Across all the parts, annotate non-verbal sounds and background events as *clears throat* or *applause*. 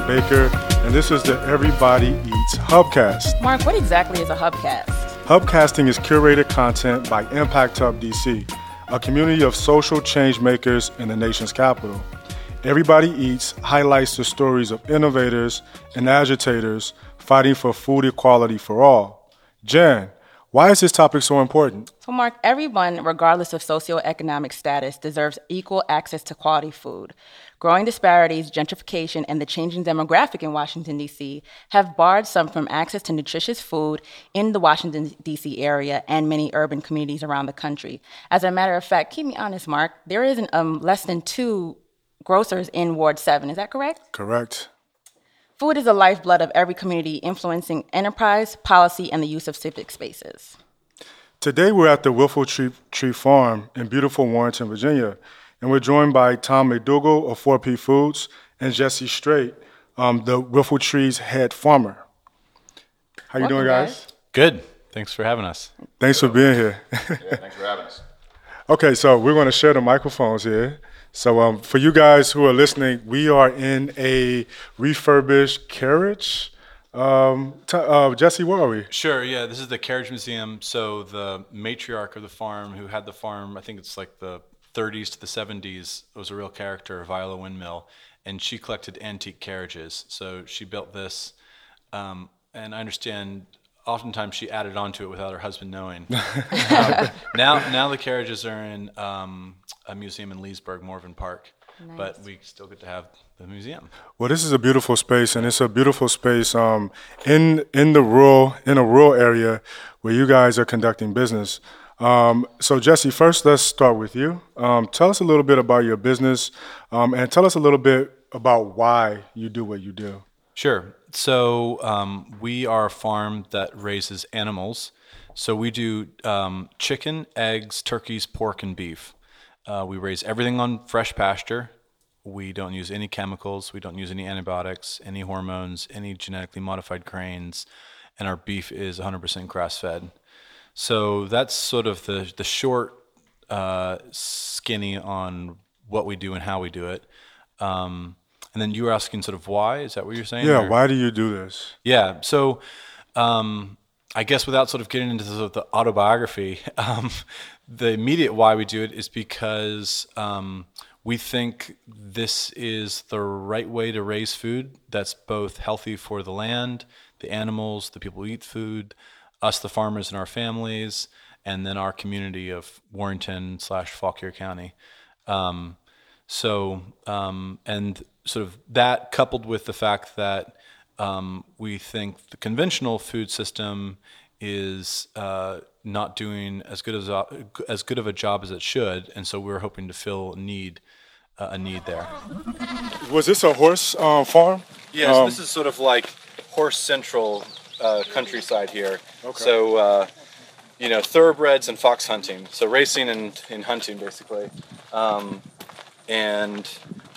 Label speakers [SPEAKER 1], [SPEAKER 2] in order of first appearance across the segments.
[SPEAKER 1] are, and I'm joined by Jen Baker, and this is the Everybody Eats Hubcast.
[SPEAKER 2] Mark, what exactly is a hubcast?
[SPEAKER 1] Hubcasting is curated content by Impact Hub DC, a community of social change makers in the nation's capital. Everybody Eats highlights the stories of innovators and agitators fighting for food equality for all. Jen, why is this topic so important?
[SPEAKER 2] So, Mark, everyone, regardless of socioeconomic status, deserves equal access to quality food. Growing disparities, gentrification, and the changing demographic in Washington, D.C. have barred some from access to nutritious food in the Washington, D.C. area and many urban communities around the country. As a matter of fact, keep me honest, Mark, there isn't um, less than two grocers in Ward 7. Is that correct?
[SPEAKER 1] Correct.
[SPEAKER 2] Food is the lifeblood of every community, influencing enterprise, policy, and the use of civic spaces.
[SPEAKER 1] Today we're at the Whiffletree, Tree Farm in beautiful Warrenton, Virginia, and we're joined by Tom McDougall of 4P Foods and Jesse Straight, um, the Whiffletree's head farmer. How you
[SPEAKER 2] Welcome,
[SPEAKER 1] doing, guys?
[SPEAKER 2] guys.
[SPEAKER 3] Good. Thanks for having us.
[SPEAKER 1] Thanks for being here.
[SPEAKER 4] Yeah, thanks for having us. *laughs*
[SPEAKER 1] Okay, so we're going to share the microphones here. So, um, for you guys who are listening, we are in a refurbished carriage. Um, t- uh, Jesse, where are we?
[SPEAKER 3] Sure. Yeah, this is the Carriage Museum. So the matriarch of the farm, who had the farm, I think it's like the 30s to the 70s, was a real character, Viola Windmill, and she collected antique carriages. So she built this, um, and I understand. Oftentimes she added on to it without her husband knowing. Um, *laughs* now, now the carriages are in um, a museum in Leesburg, Morven Park, but we still get to have the museum.
[SPEAKER 1] Well, this is a beautiful space, and it's a beautiful space um, in in the rural in a rural area where you guys are conducting business. Um, so, Jesse, first let's start with you. Um, tell us a little bit about your business, um, and tell us a little bit about why you do what you do.
[SPEAKER 3] Sure. So um, we are a farm that raises animals. So we do um, chicken, eggs, turkeys, pork, and beef. Uh, we raise everything on fresh pasture. We don't use any chemicals. We don't use any antibiotics, any hormones, any genetically modified grains, and our beef is 100% grass-fed. So that's sort of the the short, uh, skinny on what we do and how we do it. Um, and then you were asking sort of why? Is that what you're saying?
[SPEAKER 1] Yeah,
[SPEAKER 3] or-
[SPEAKER 1] why do you do this?
[SPEAKER 3] yeah. So, um, I guess without sort of getting into sort of the autobiography, *laughs* um, the immediate why we do it is because um, we think this is the right way to raise food that's both healthy for the land, the animals, the people who eat food, us, the farmers, and our families, and then our community of Warrenton slash Fauquier County. Um, so, um, and sort of that coupled with the fact that um, we think the conventional food system is uh, not doing as good as a, as good of a job as it should, and so we're hoping to fill a need uh, a need there.
[SPEAKER 1] Was this a horse um, farm?
[SPEAKER 3] Yes,
[SPEAKER 1] Um,
[SPEAKER 3] this is sort of like horse central uh, countryside here.
[SPEAKER 1] Okay.
[SPEAKER 3] So, uh, you know, thoroughbreds and fox hunting. So racing and, and hunting, basically. Um, and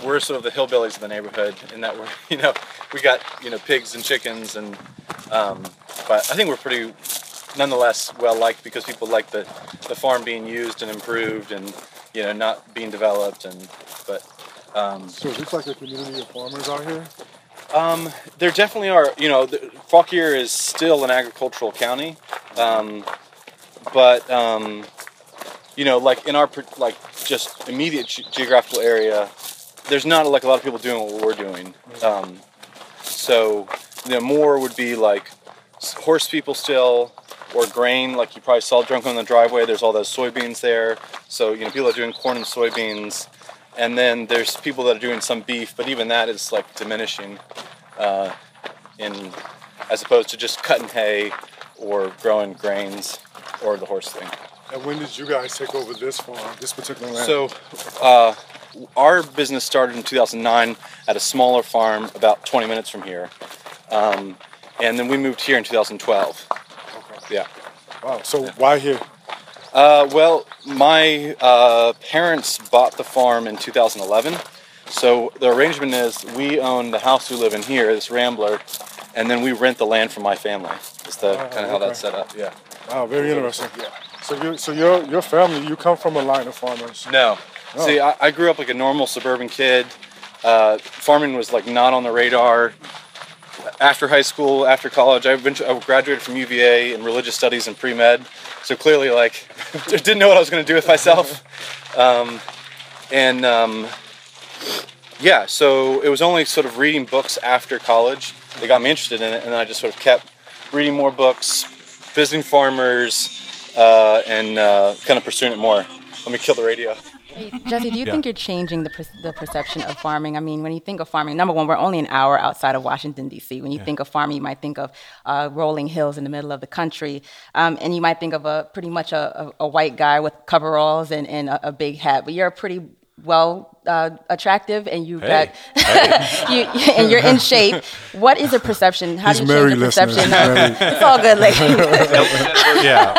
[SPEAKER 3] we're sort of the hillbillies of the neighborhood in that we're, *laughs* you know, we got, you know, pigs and chickens and, um, but I think we're pretty, nonetheless, well liked because people like the, the farm being used and improved and, you know, not being developed and, but, um,
[SPEAKER 1] So is this like a community of farmers out here?
[SPEAKER 3] Um, there definitely are. You know, the, Fauquier is still an agricultural county, um, but um, you know, like in our like just immediate ge- geographical area, there's not like a lot of people doing what we're doing. Um, so, you know, more would be like horse people still, or grain. Like you probably saw drunk on the driveway. There's all those soybeans there. So you know, people are doing corn and soybeans. And then there's people that are doing some beef, but even that is like diminishing, uh, in as opposed to just cutting hay or growing grains or the horse thing.
[SPEAKER 1] And when did you guys take over this farm, this particular land?
[SPEAKER 3] So, uh, our business started in 2009 at a smaller farm about 20 minutes from here, um, and then we moved here in 2012.
[SPEAKER 1] Okay.
[SPEAKER 3] Yeah.
[SPEAKER 1] Wow. So why here?
[SPEAKER 3] Uh, well, my uh, parents bought the farm in 2011. So the arrangement is we own the house we live in here, this Rambler, and then we rent the land from my family. Is the
[SPEAKER 1] Oh,
[SPEAKER 3] kind of how
[SPEAKER 1] okay.
[SPEAKER 3] that's set up. Yeah.
[SPEAKER 1] Wow, very interesting. Yeah. So you, so your your family, you come from a line of farmers.
[SPEAKER 3] No. See, I, I grew up like a normal suburban kid.
[SPEAKER 5] Uh, farming was like not on the radar. After high school, after college, I, eventually, I graduated from UVA in religious studies and pre med. So clearly, like, *laughs* didn't know what I was going to do with myself. Um, and um, yeah, so it was only sort of reading books after college that got me interested in it, and I just sort of kept reading more books, visiting farmers, uh, and uh, kind of pursuing it more. Let me kill the radio.
[SPEAKER 2] Jesse, do you *laughs*
[SPEAKER 3] Yeah.
[SPEAKER 2] think you're changing the, per- the perception of farming? I mean, when you think of farming, number one, we're only an hour outside of Washington, D.C. When you think of farming, you might think of uh, rolling hills in the middle of the country. Um, and you might think of a pretty much a, a, a white guy with coveralls and, and a, a big hat. But you're a pretty well uh, attractive and you've
[SPEAKER 3] Hey.
[SPEAKER 2] got *laughs* you, and you're in shape. What is the perception? How
[SPEAKER 1] He's
[SPEAKER 2] do you
[SPEAKER 1] married,
[SPEAKER 2] change the perception? *laughs* It's all good, ladies. *laughs*
[SPEAKER 3] yeah.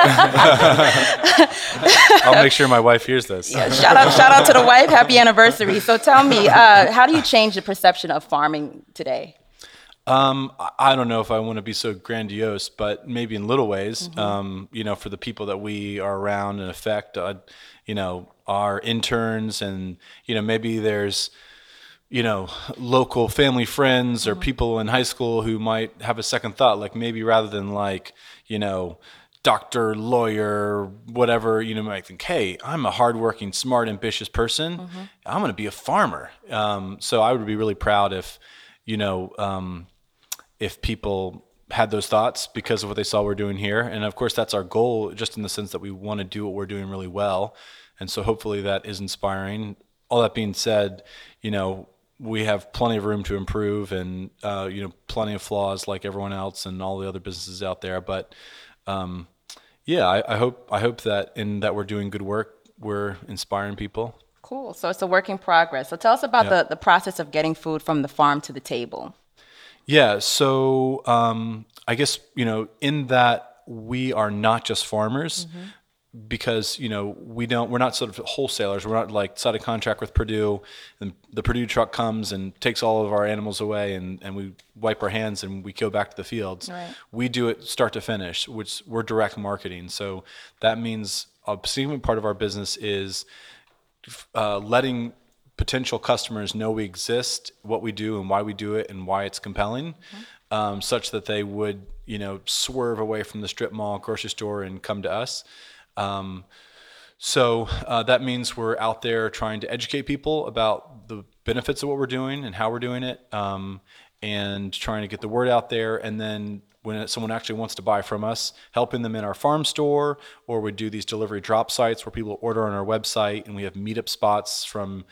[SPEAKER 3] I'll make sure my wife hears this.
[SPEAKER 2] shout out, shout out to the wife. Happy anniversary. So tell me, uh, how do you change the perception of farming today?
[SPEAKER 3] Um, I- I don't know if I want to be so grandiose, but maybe in little ways, um, you know, for the people that we are around and affect, uh, you know, our interns and, you know, maybe there's, you know, local family friends or people in high school who might have a second thought, like maybe rather than like, you know, doctor, lawyer, whatever, you know, might think, hey, I'm a hardworking, smart, ambitious person. I'm going to be a farmer. Um, so I would be really proud if, you know, um, if people had those thoughts because of what they saw we're doing here. And of course, that's our goal, just in the sense that we want to do what we're doing really well. And so hopefully that is inspiring. All that being said, you know, we have plenty of room to improve and, uh, you know, plenty of flaws like everyone else and all the other businesses out there. But, um, yeah, I, I hope, I hope that in that we're doing good work, we're inspiring people.
[SPEAKER 2] Cool. So it's a work in progress. So tell us about
[SPEAKER 3] Yeah.
[SPEAKER 2] the, the process of getting food from the farm to the table.
[SPEAKER 3] Yeah. So um, I guess you know in that we are not just farmers because you know we don't we're not sort of wholesalers. We're not like sign a contract with Perdue and the Perdue truck comes and takes all of our animals away and, and we wipe our hands and we go back to the fields.
[SPEAKER 2] Right.
[SPEAKER 3] We do it start to finish, which we're direct marketing. So that means a significant part of our business is uh, letting potential customers know we exist, what we do, and why we do it, and why it's compelling, um, such that they would, you know, swerve away from the strip mall, grocery store, and come to us. Um, so uh, that means we're out there trying to educate people about the benefits of what we're doing and how we're doing it, um, and trying to get the word out there. And then when someone actually wants to buy from us, helping them in our farm store, or we do these delivery drop sites where people order on our website, and we have meetup spots from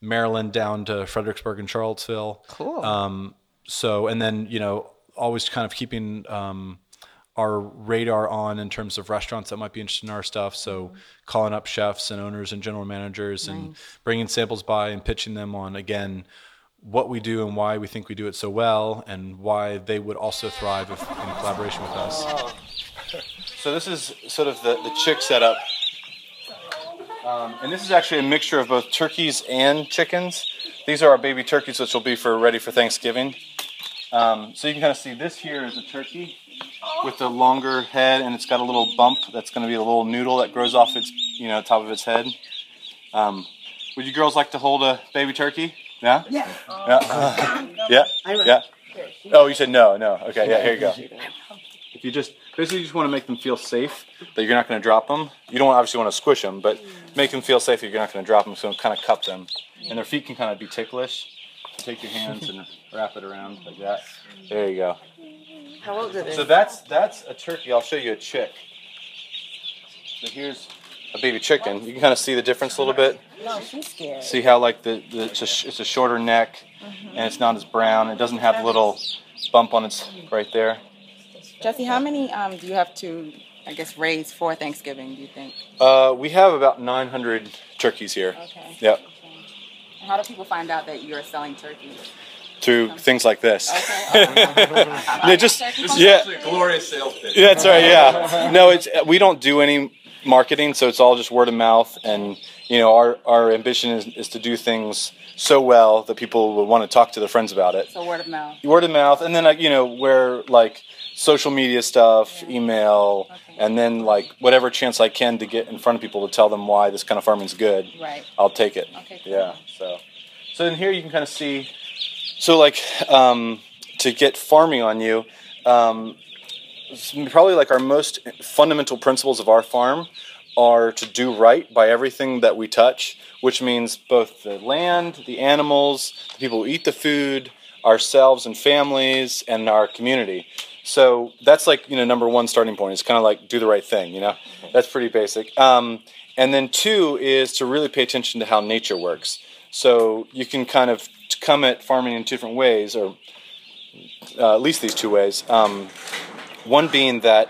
[SPEAKER 3] Maryland down to Fredericksburg and Charlottesville.
[SPEAKER 2] Cool.
[SPEAKER 3] Um, so, and then, you know, always kind of keeping um, our radar on in terms of restaurants that might be interested in our stuff. So, calling up chefs and owners and general managers and bringing samples by and pitching them on, again, what we do and why we think we do it so well and why they would also thrive if, in collaboration with us. *laughs*
[SPEAKER 5] So this is sort of the, the chick setup. Um, and this is actually a mixture of both turkeys and chickens. These are our baby turkeys, which will be for ready for Thanksgiving. Um, so you can kind of see this here is a turkey with the longer head, and it's got a little bump that's going to be a little noodle that grows off its, you know, top of its head. Um, would you girls like to hold a baby turkey? Yeah. Yeah. Yeah. *laughs* yeah. Yeah. Oh, you said no, no. Okay, yeah. Here you go. If you just basically you just want to make them feel safe that you're not going to drop them. You don't obviously want to squish them, but make them feel safe that you're not going to drop them. So kind of cup them, and their feet can kind of be ticklish. Take your hands and wrap it around like that. There you go.
[SPEAKER 6] How old are they?
[SPEAKER 5] So that's that's a turkey. I'll show you a chick. So here's a baby chicken. You can kind of see the difference a little bit.
[SPEAKER 6] no, she's scared.
[SPEAKER 5] See how like the, the it's, a, sh- it's a shorter neck, and it's not as brown. It doesn't have the little bump on its right there.
[SPEAKER 2] Jesse, how many um, do you have to, I guess, raise for Thanksgiving, do you think?
[SPEAKER 5] Uh, we have about 900 turkeys here.
[SPEAKER 2] Okay.
[SPEAKER 5] Yep.
[SPEAKER 2] How do people find out that you're selling turkeys?
[SPEAKER 5] Through things like this.
[SPEAKER 2] Okay. *laughs*
[SPEAKER 5] They just yeah.
[SPEAKER 3] glorious sales pitch.
[SPEAKER 5] Yeah, that's right. Yeah. No, it's we don't do any marketing, so it's all just word of mouth. And you know, our our ambition is, is to do things so well that people will want to talk to their friends about it.
[SPEAKER 2] so word of mouth.
[SPEAKER 5] Word of mouth, and then like you know, where like social media stuff, email, and then like whatever chance I can to get in front of people to tell them why this kind of farming is good.
[SPEAKER 2] Right.
[SPEAKER 5] I'll take it.
[SPEAKER 2] Okay, cool.
[SPEAKER 5] Yeah. So.
[SPEAKER 3] So in here you can kind of see. So like um, to get farming on you, um, probably like our most fundamental principles of our farm are to do right by everything that we touch, which means both the land, the animals, the people who eat the food, ourselves and families, and our community. So that's like you know number one starting point. It's kind of like do the right thing. You know, that's pretty basic. Um, and then two is to really pay attention to how nature works. So you can kind of come at farming in two different ways, or uh, at least these two ways. Um, one being that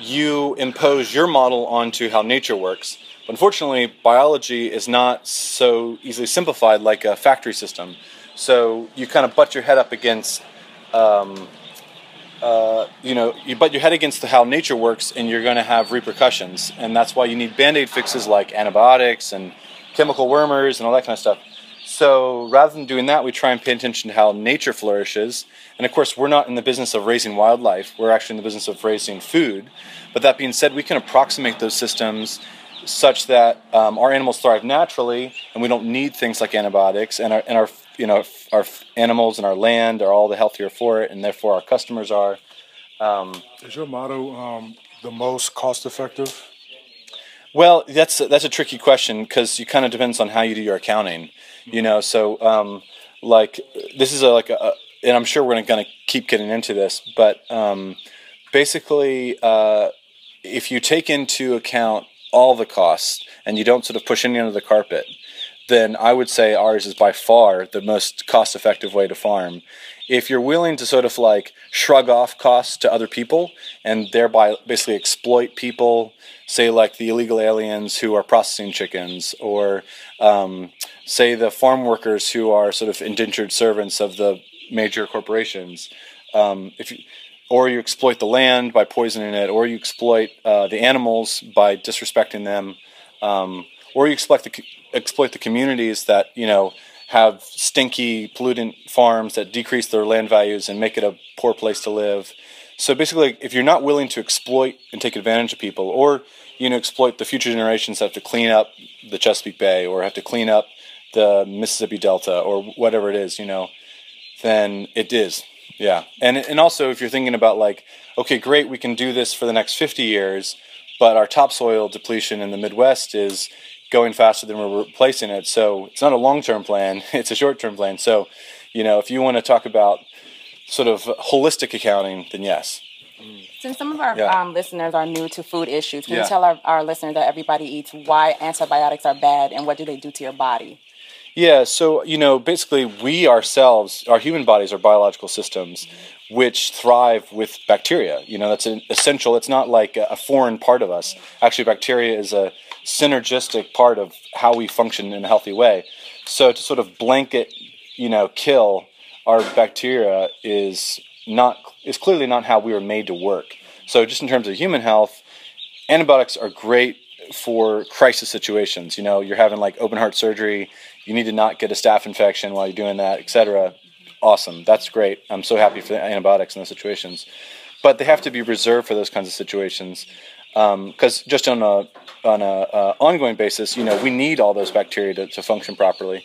[SPEAKER 3] you impose your model onto how nature works. But unfortunately, biology is not so easily simplified like a factory system. So you kind of butt your head up against, um, uh, you know, you butt your head against how nature works, and you're going to have repercussions. And that's why you need band-aid fixes like antibiotics and chemical wormers and all that kind of stuff. So rather than doing that, we try and pay attention to how nature flourishes. And of course, we're not in the business of raising wildlife, we're actually in the business of raising food. But that being said, we can approximate those systems such that um, our animals thrive naturally and we don't need things like antibiotics. And our, and our you know our animals and our land are all the healthier for it and therefore our customers are.
[SPEAKER 1] Um, is your motto um, the most cost effective
[SPEAKER 3] well that's a, that's a tricky question because it kind of depends on how you do your accounting you know so um, like this is a, like a, and i'm sure we're going to keep getting into this but um, basically uh, if you take into account all the costs and you don't sort of push any under the carpet then i would say ours is by far the most cost effective way to farm if you're willing to sort of like shrug off costs to other people and thereby basically exploit people say like the illegal aliens who are processing chickens or um, say the farm workers who are sort of indentured servants of the major corporations. Um, if you, or you exploit the land by poisoning it, or you exploit uh, the animals by disrespecting them, um, or you exploit the exploit the communities that you know have stinky, pollutant farms that decrease their land values and make it a poor place to live. So basically, if you're not willing to exploit and take advantage of people, or you know exploit the future generations that have to clean up the Chesapeake Bay or have to clean up the Mississippi Delta or whatever it is, you know, then it is. Yeah. And and also if you're thinking about like, okay, great, we can do this for the next 50 years, but our topsoil depletion in the Midwest is going faster than we're replacing it. So it's not a long-term plan, *laughs* it's a short-term plan. So, you know, if you want to talk about sort of holistic accounting, then yes.
[SPEAKER 2] Since some of our yeah. um, listeners are new to food issues, can yeah. you tell our, our listeners that everybody eats why antibiotics are bad and what do they do to your body?
[SPEAKER 3] Yeah, so you know, basically, we ourselves, our human bodies are biological systems which thrive with bacteria. You know, that's an essential. It's not like a foreign part of us. Actually, bacteria is a synergistic part of how we function in a healthy way. So to sort of blanket, you know, kill our bacteria is not is clearly not how we were made to work. So just in terms of human health, antibiotics are great for crisis situations. You know, you're having like open heart surgery, you need to not get a staph infection while you're doing that, etc. Awesome, that's great. I'm so happy for the antibiotics in those situations, but they have to be reserved for those kinds of situations because um, just on a on a uh, ongoing basis, you know, we need all those bacteria to, to function properly.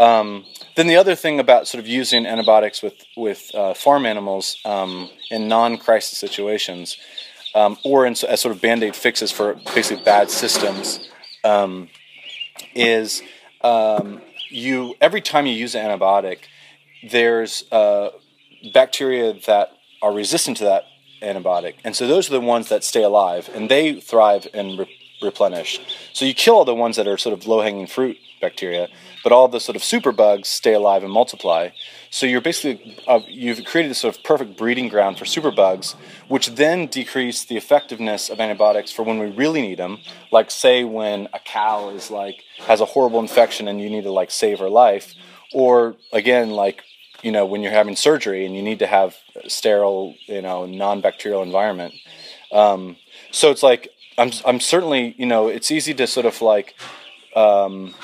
[SPEAKER 3] Um, then the other thing about sort of using antibiotics with with uh, farm animals um, in non-crisis situations, um, or in, as sort of band-aid fixes for basically bad systems, um, is um, you every time you use an antibiotic, there's uh, bacteria that are resistant to that antibiotic, and so those are the ones that stay alive and they thrive and re- replenish. So you kill all the ones that are sort of low-hanging fruit bacteria, but all the sort of superbugs stay alive and multiply. So you're basically uh, you've created this sort of perfect breeding ground for superbugs, which then decrease the effectiveness of antibiotics for when we really need them. Like say when a cow is like has a horrible infection and you need to like save her life, or again like you know when you're having surgery and you need to have sterile you know non-bacterial environment. Um, so it's like I'm I'm certainly you know it's easy to sort of like um,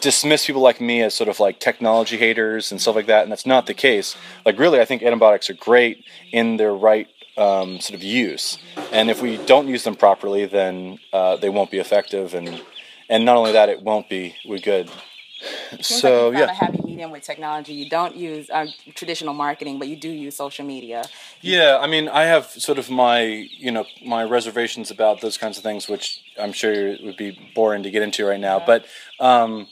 [SPEAKER 3] dismiss people like me as sort of like technology haters and stuff like that, and that's not the case. Like, really, I think antibiotics are great in their right um, sort of use, and if we don't use them properly, then uh, they won't be effective, and and not only that, it won't be we good. So,
[SPEAKER 2] like you
[SPEAKER 3] yeah.
[SPEAKER 2] a happy medium with technology. You don't use uh, traditional marketing, but you do use social media.
[SPEAKER 3] Yeah, I mean, I have sort of my, you know, my reservations about those kinds of things, which I'm sure it would be boring to get into right now. But, um,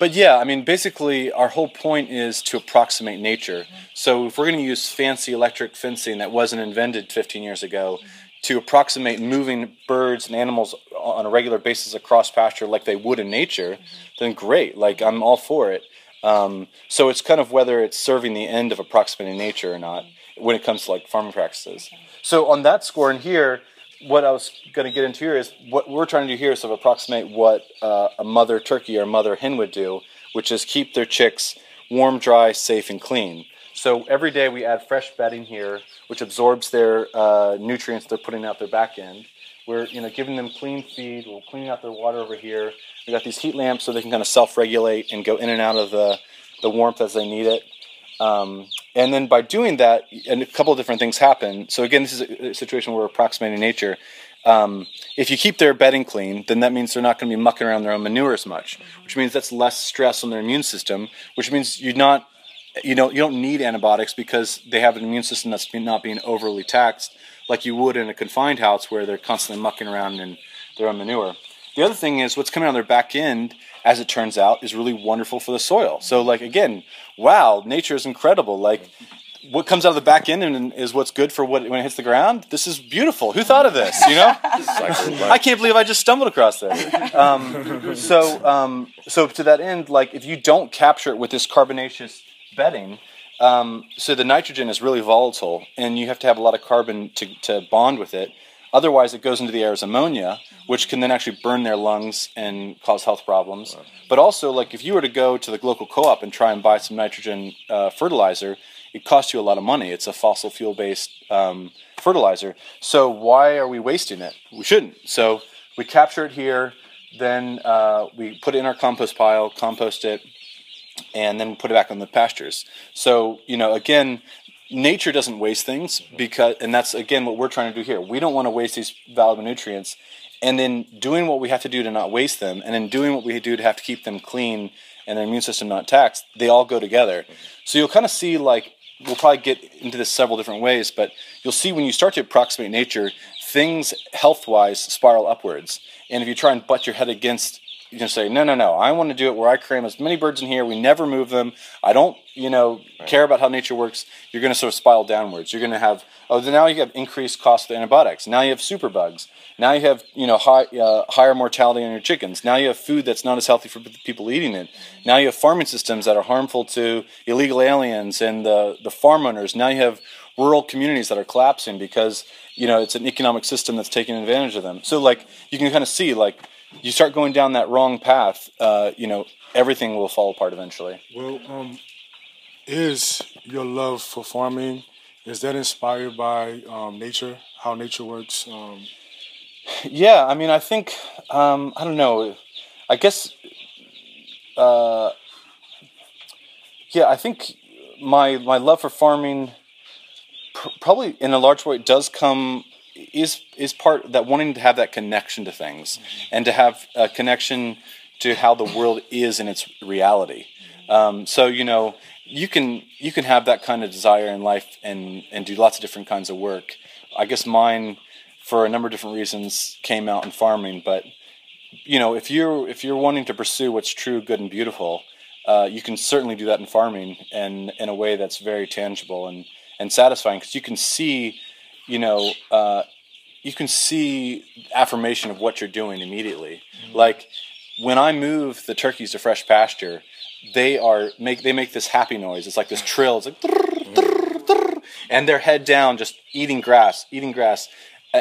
[SPEAKER 3] but yeah, I mean, basically, our whole point is to approximate nature. So if we're going to use fancy electric fencing that wasn't invented 15 years ago to approximate moving birds and animals on a regular basis across pasture like they would in nature, then great. Like I'm all for it. Um, so it's kind of whether it's serving the end of approximating nature or not when it comes to like farming practices. So on that score in here, what I was going to get into here is what we're trying to do here is sort of approximate what uh, a mother turkey or mother hen would do, which is keep their chicks warm, dry, safe, and clean. So every day we add fresh bedding here, which absorbs their uh, nutrients they're putting out their back end. We're you know giving them clean feed. We're cleaning out their water over here. We got these heat lamps so they can kind of self-regulate and go in and out of the the warmth as they need it. Um, and then by doing that, and a couple of different things happen. So again, this is a situation where we're approximating nature. Um, if you keep their bedding clean, then that means they're not going to be mucking around their own manure as much, which means that's less stress on their immune system. Which means you're not, you know, you don't need antibiotics because they have an immune system that's not being overly taxed, like you would in a confined house where they're constantly mucking around in their own manure. The other thing is what's coming on their back end, as it turns out, is really wonderful for the soil. So, like again, wow, nature is incredible. Like what comes out of the back end and is what's good for what when it hits the ground. This is beautiful. Who thought of this? You know, *laughs* I can't believe I just stumbled across that. Um, so, um, so to that end, like if you don't capture it with this carbonaceous bedding, um, so the nitrogen is really volatile, and you have to have a lot of carbon to, to bond with it. Otherwise, it goes into the air as ammonia, which can then actually burn their lungs and cause health problems. But also, like if you were to go to the local co-op and try and buy some nitrogen uh, fertilizer, it costs you a lot of money. It's a fossil fuel based um, fertilizer. So why are we wasting it? We shouldn't. So we capture it here, then uh, we put it in our compost pile, compost it, and then put it back on the pastures. So you know, again, nature doesn't waste things because, and that's again what we're trying to do here. We don't want to waste these valuable nutrients, and then doing what we have to do to not waste them, and then doing what we do to have to keep them clean and their immune system not taxed. They all go together. So you'll kind of see like we'll probably get into this several different ways, but you'll see when you start to approximate nature, things health wise spiral upwards. And if you try and butt your head against you can say, no, no, no. I want to do it where I cram as many birds in here. We never move them. I don't, you know, care about how nature works. You're going to sort of spiral downwards. You're going to have, oh, then now you have increased cost of antibiotics. Now you have superbugs. Now you have, you know, high, uh, higher mortality on your chickens. Now you have food that's not as healthy for people eating it. Now you have farming systems that are harmful to illegal aliens and the, the farm owners. Now you have rural communities that are collapsing because, you know, it's an economic system that's taking advantage of them. So, like, you can kind of see, like, you start going down that wrong path, uh, you know, everything will fall apart eventually.
[SPEAKER 1] Well, um, is your love for farming is that inspired by um, nature? How nature works? Um,
[SPEAKER 3] Yeah, I mean, I think um, I don't know. I guess, uh, yeah, I think my my love for farming pr- probably in a large way does come is is part that wanting to have that connection to things and to have a connection to how the world is in its reality. Um, so you know, you can you can have that kind of desire in life and and do lots of different kinds of work. I guess mine, for a number of different reasons, came out in farming. But you know, if you're if you're wanting to pursue what's true, good, and beautiful, uh, you can certainly do that in farming, and in a way that's very tangible and and satisfying because you can see, you know. Uh, you can see affirmation of what you're doing immediately. Like when I move the turkeys to fresh pasture, they are make they make this happy noise. It's like this trill. It's like "Drrr, drrr, drrr," and they're head down, just eating grass, eating grass.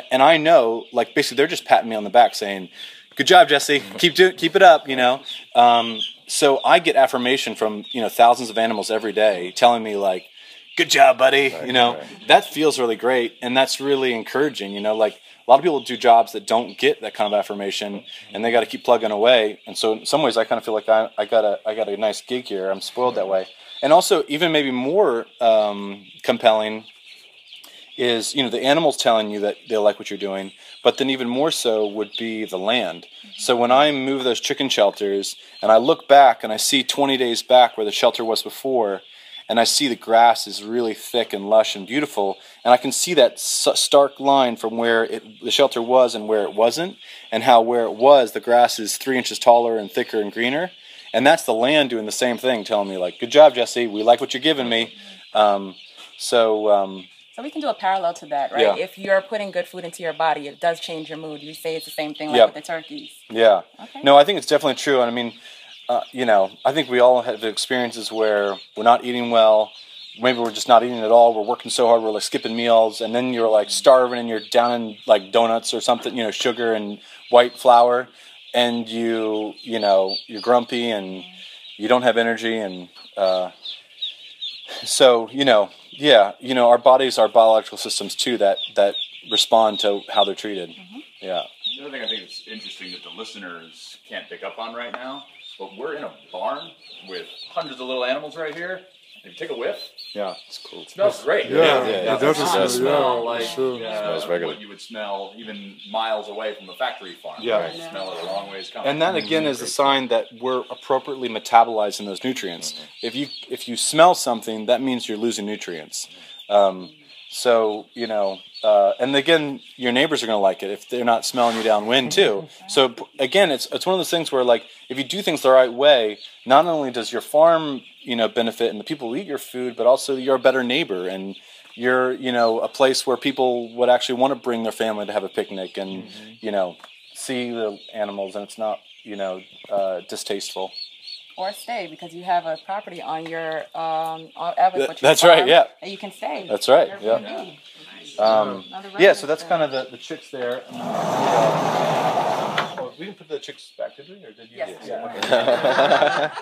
[SPEAKER 3] And I know, like basically, they're just patting me on the back, saying, "Good job, Jesse. Keep do keep it up." You know. Um, so I get affirmation from you know thousands of animals every day, telling me like, "Good job, buddy." you know, that feels really great, and that's really encouraging. You know, like a lot of people do jobs that don't get that kind of affirmation, and they got to keep plugging away. And so, in some ways, I kind of feel like I, I got a I got a nice gig here. I'm spoiled that way. And also, even maybe more um, compelling is you know the animals telling you that they like what you're doing, but then even more so would be the land. So when I move those chicken shelters and I look back and I see 20 days back where the shelter was before, and I see the grass is really thick and lush and beautiful, and I can see that stark line from where it, the shelter was and where it wasn't, and how where it was the grass is three inches taller and thicker and greener, and that's the land doing the same thing, telling me like, "Good job, Jesse. We like what you're giving me." Um, so. Um,
[SPEAKER 2] so we can do a parallel to that, right?
[SPEAKER 3] Yeah.
[SPEAKER 2] If you're putting good food into your body, it does change your mood. You say it's the same thing like
[SPEAKER 3] Yep.
[SPEAKER 2] with the turkeys.
[SPEAKER 3] Yeah.
[SPEAKER 2] Okay.
[SPEAKER 3] No, I think it's definitely true. And I mean, uh, you know, I think we all have experiences where we're not eating well. Maybe we're just not eating at all. We're working so hard, we're like skipping meals, and then you're like starving and you're down in like donuts or something, you know, sugar and white flour, and you, you know, you're grumpy and you don't have energy, and uh, so you know, yeah, you know, our bodies are biological systems too that that respond to how they're treated. Yeah.
[SPEAKER 7] The other thing I think is interesting that the listeners can't pick up on right now, but we're in a barn with hundreds of little animals right here. If you take a whiff,
[SPEAKER 3] Yeah. It's cool.
[SPEAKER 7] it smells great.
[SPEAKER 1] Yeah,
[SPEAKER 3] yeah,
[SPEAKER 1] it
[SPEAKER 3] yeah.
[SPEAKER 1] does
[SPEAKER 7] It
[SPEAKER 1] smell,
[SPEAKER 7] smell
[SPEAKER 1] yeah,
[SPEAKER 7] like
[SPEAKER 1] sure.
[SPEAKER 7] uh,
[SPEAKER 3] Smells regular.
[SPEAKER 7] what you would smell even miles away from a factory farm.
[SPEAKER 3] Yeah.
[SPEAKER 7] Right. You smell it a long ways coming.
[SPEAKER 3] And that again is a sign that we're appropriately metabolizing those nutrients. If you if you smell something, that means you're losing nutrients. Um, so you know, uh, and again, your neighbors are going to like it if they're not smelling you downwind too. So again, it's it's one of those things where like if you do things the right way, not only does your farm you know benefit and the people who eat your food, but also you're a better neighbor and you're you know a place where people would actually want to bring their family to have a picnic and you know see the animals and it's not you know uh, distasteful.
[SPEAKER 2] Or stay because you have a property on your um on Evans,
[SPEAKER 3] Th-
[SPEAKER 2] which you
[SPEAKER 3] that's right, yeah.
[SPEAKER 2] that you can stay.
[SPEAKER 3] That's right, yeah. Um, yeah, so that's
[SPEAKER 2] stream.
[SPEAKER 3] kind of the, the chicks there. And, uh, oh, we didn't put the chicks back, did we? Or did you?
[SPEAKER 2] Yes.
[SPEAKER 3] Yeah. *laughs*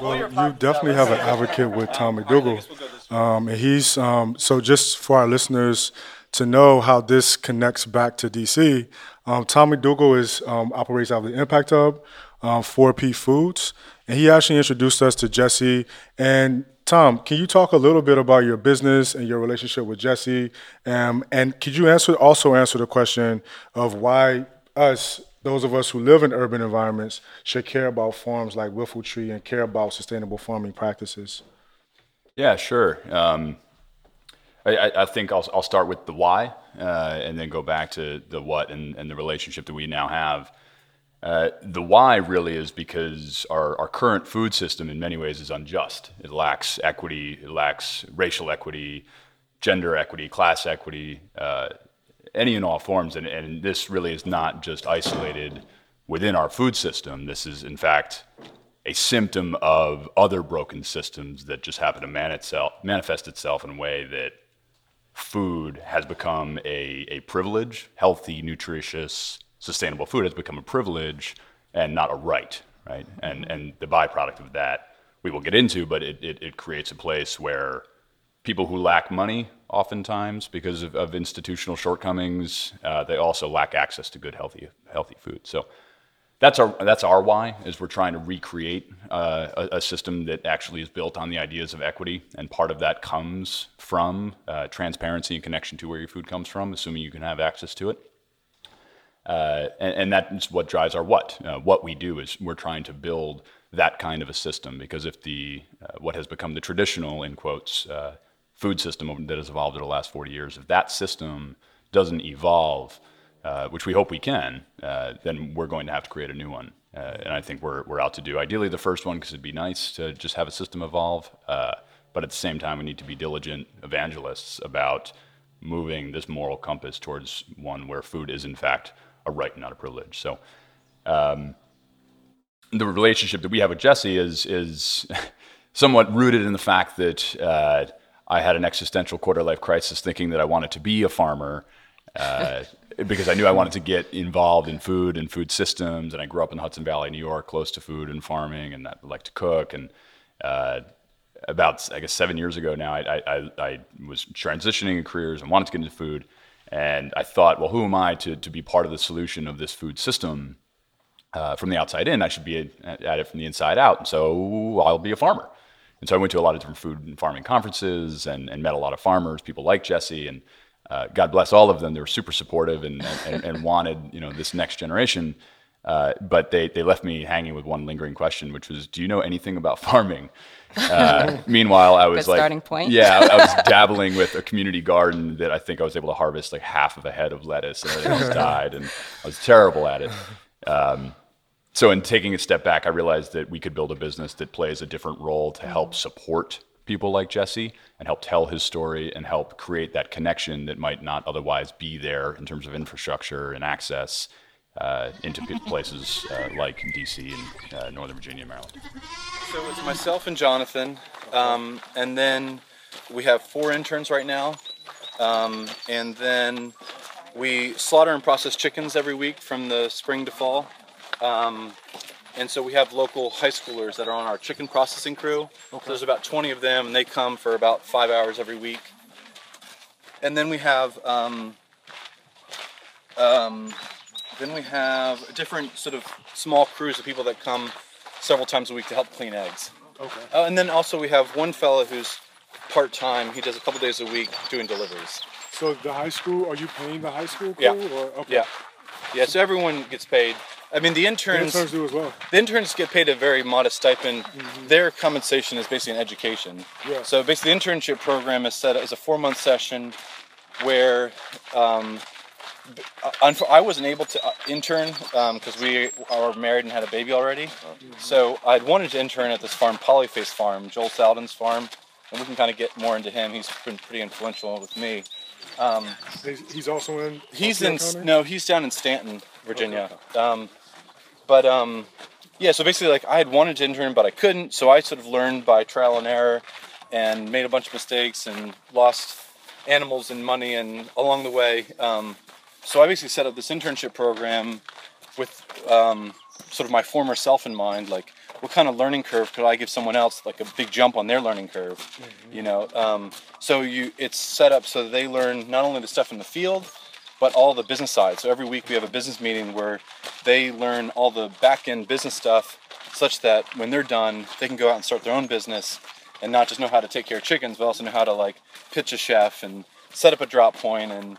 [SPEAKER 1] Well, you definitely have an advocate with Tom McDougall. *laughs* Um, and he's, um, so just for our listeners to know how this connects back to DC, um, Tom McDougall is, um, operates out of the Impact Hub, um, 4P Foods. And he actually introduced us to Jesse. And Tom, can you talk a little bit about your business and your relationship with Jesse? Um, and could you answer also answer the question of why us, those of us who live in urban environments, should care about farms like Whiffletree and care about sustainable farming practices?
[SPEAKER 4] Yeah, sure. Um, I, I- think I'll, I'll start with the why uh, and then go back to the what and, and the relationship that we now have. Uh, the why really is because our, our current food system in many ways is unjust. It lacks equity, it lacks racial equity, gender equity, class equity, uh, any and all forms. And, and this really is not just isolated within our food system. This is, in fact, a symptom of other broken systems that just happen to man itself, manifest itself in a way that food has become a, a privilege. Healthy, nutritious, sustainable food has become a privilege and not a right, right? And, and the byproduct of that we will get into, but it, it, it creates a place where people who lack money, oftentimes because of, of institutional shortcomings, uh, they also lack access to good, healthy, healthy food. So that's our that's our why is we're trying to recreate uh, a, a system that actually is built on the ideas of equity, and part of that comes from uh, transparency and connection to where your food comes from, assuming you can have access to it. Uh, and, and that's what drives our what. Uh, what we do is we're trying to build that kind of a system because if the uh, what has become the traditional in quotes uh, food system that has evolved over the last 40 years, if that system doesn't evolve, uh, which we hope we can, uh, then we're going to have to create a new one. Uh, and I think we're, we're out to do ideally the first one because it'd be nice to just have a system evolve. Uh, but at the same time, we need to be diligent evangelists about moving this moral compass towards one where food is, in fact, a right, not a privilege. So um, the relationship that we have with Jesse is, is *laughs* somewhat rooted in the fact that uh, I had an existential quarter life crisis thinking that I wanted to be a farmer. Uh, *laughs* because I knew I wanted to get involved in food and food systems, and I grew up in Hudson Valley, New York, close to food and farming, and I like to cook. And uh, about, I guess, seven years ago now, I, I, I was transitioning in careers and wanted to get into food. And I thought, well, who am I to, to be part of the solution of this food system uh, from the outside in? I should be at, it from the inside out. So I'll be a farmer. And so I went to a lot of different food and farming conferences and, and met a lot of farmers, people like Jesse, and uh, God bless all of them. They were super supportive and, and, and wanted you know this next generation. Uh, but they, they left me hanging with one lingering question, which was, "Do you know anything about *laughs* farming?" Uh, *laughs* meanwhile, I was
[SPEAKER 2] Good
[SPEAKER 4] like,
[SPEAKER 2] starting point.
[SPEAKER 4] "Yeah, I, I was *laughs* dabbling with a community garden that I think I was able to harvest like half of a head of lettuce, and everything else died, and I was terrible at it." Um, so, in taking a step back, I realized that we could build a business that plays a different role to help support people like Jesse and help tell his story and help create that connection that might not otherwise be there in terms of infrastructure and access uh, into places uh, like DC and uh, Northern Virginia, Maryland.
[SPEAKER 3] So it's myself and Jonathan, um, and then we have four interns right now, um, and then we slaughter and process chickens every week from the spring to fall. Um, and so we have local high schoolers that are on our chicken processing crew. So there's about 20 of them, and they come for about five hours every week. And then we have um, um, then we have different sort of small crews of people that come several times a week to help clean eggs.
[SPEAKER 1] Okay.
[SPEAKER 3] Uh, and then also we have one fella who's part time. He does a couple days a week doing deliveries.
[SPEAKER 1] So the high school, are you paying the high school crew?
[SPEAKER 3] Yeah.
[SPEAKER 1] Or, okay.
[SPEAKER 3] Yeah, yeah. So everyone gets paid. I mean, the
[SPEAKER 1] The
[SPEAKER 3] interns,
[SPEAKER 1] interns do as well.
[SPEAKER 3] the interns get paid a very modest stipend. Their compensation is basically an education.
[SPEAKER 1] Yeah.
[SPEAKER 3] So basically, the internship program is set as a four-month session where um, uh, I wasn't able to uh, intern because we are married and had a baby already. So I'd wanted to intern at this farm, Polyface Farm, Joel Salatin's farm, and we can kind of get more into him. He's been pretty influential with me.
[SPEAKER 1] He's, he's also in.
[SPEAKER 3] He's in
[SPEAKER 1] County?
[SPEAKER 3] no, he's down in Staunton, Virginia. Um, but um, yeah, so basically, like I had wanted to intern, but I couldn't. So I sort of learned by trial and error, and made a bunch of mistakes and lost animals and money, and along the way. Um, so I basically set up this internship program with um, sort of my former self in mind, like what kind of learning curve could I give someone else, like a big jump on their learning curve, you know? Um, so you, it's set up so they learn not only the stuff in the field, but all the business side. So every week we have a business meeting where they learn all the back end business stuff, such that when they're done, they can go out and start their own business, and not just know how to take care of chickens, but also know how to like pitch a chef and set up a drop point and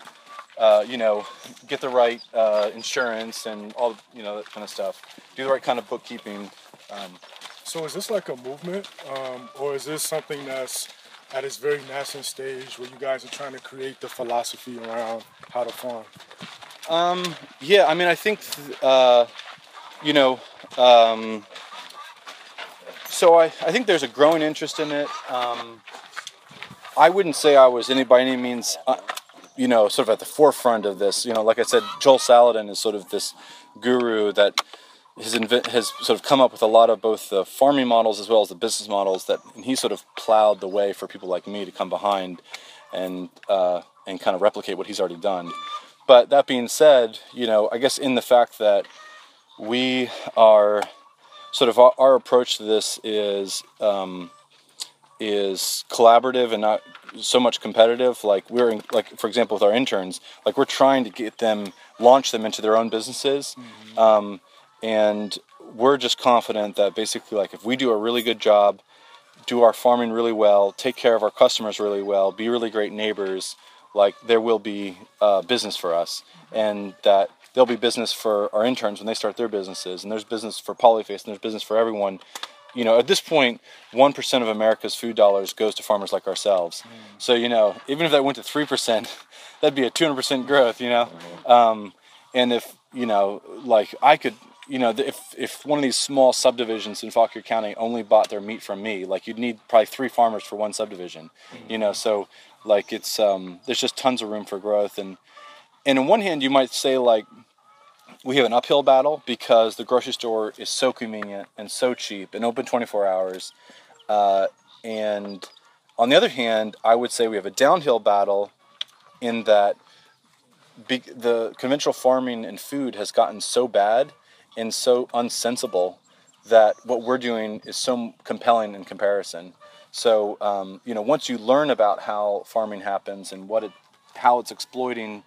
[SPEAKER 3] uh, you know, get the right uh, insurance and all, you know, that kind of stuff. Do the right kind of bookkeeping. Um,
[SPEAKER 1] So is this like a movement, um, or is this something that's at its very nascent stage where you guys are trying to create the philosophy around how to farm?
[SPEAKER 3] yeah, I mean, I think, uh, you know, um, so I, I think there's a growing interest in it. Um, I wouldn't say I was any by any means, uh, you know, sort of at the forefront of this. You know, like I said, Joel Salatin is sort of this guru that has, inve- has sort of come up with a lot of both the farming models as well as the business models that and he sort of plowed the way for people like me to come behind and uh, and kind of replicate what he's already done. But that being said, you know, I guess in the fact that we are sort of our, our approach to this is um, is collaborative and not so much competitive. Like we're in, like for example with our interns, like we're trying to get them launch them into their own businesses, um, and we're just confident that basically like if we do a really good job, do our farming really well, take care of our customers really well, be really great neighbors, like there will be uh, business for us, and that there'll be business for our interns when they start their businesses, and there's business for Polyface, and there's business for everyone. You know, at this point, point, one percent of America's food dollars goes to farmers like ourselves. So you know, even if that went to three percent, *laughs* that'd be a two hundred percent growth. You know, um, and if you know, like I could, you know, if if one of these small subdivisions in Fauquier County only bought their meat from me, like you'd need probably three farmers for one subdivision. You know, so like it's um, there's just tons of room for growth, and and on one hand, you might say like we have an uphill battle because the grocery store is so convenient and so cheap and open 24 hours. Uh, and on the other hand, I would say we have a downhill battle in that be, the conventional farming and food has gotten so bad and so unsensible that what we're doing is so compelling in comparison. So um, you know, once you learn about how farming happens and what it, how it's exploiting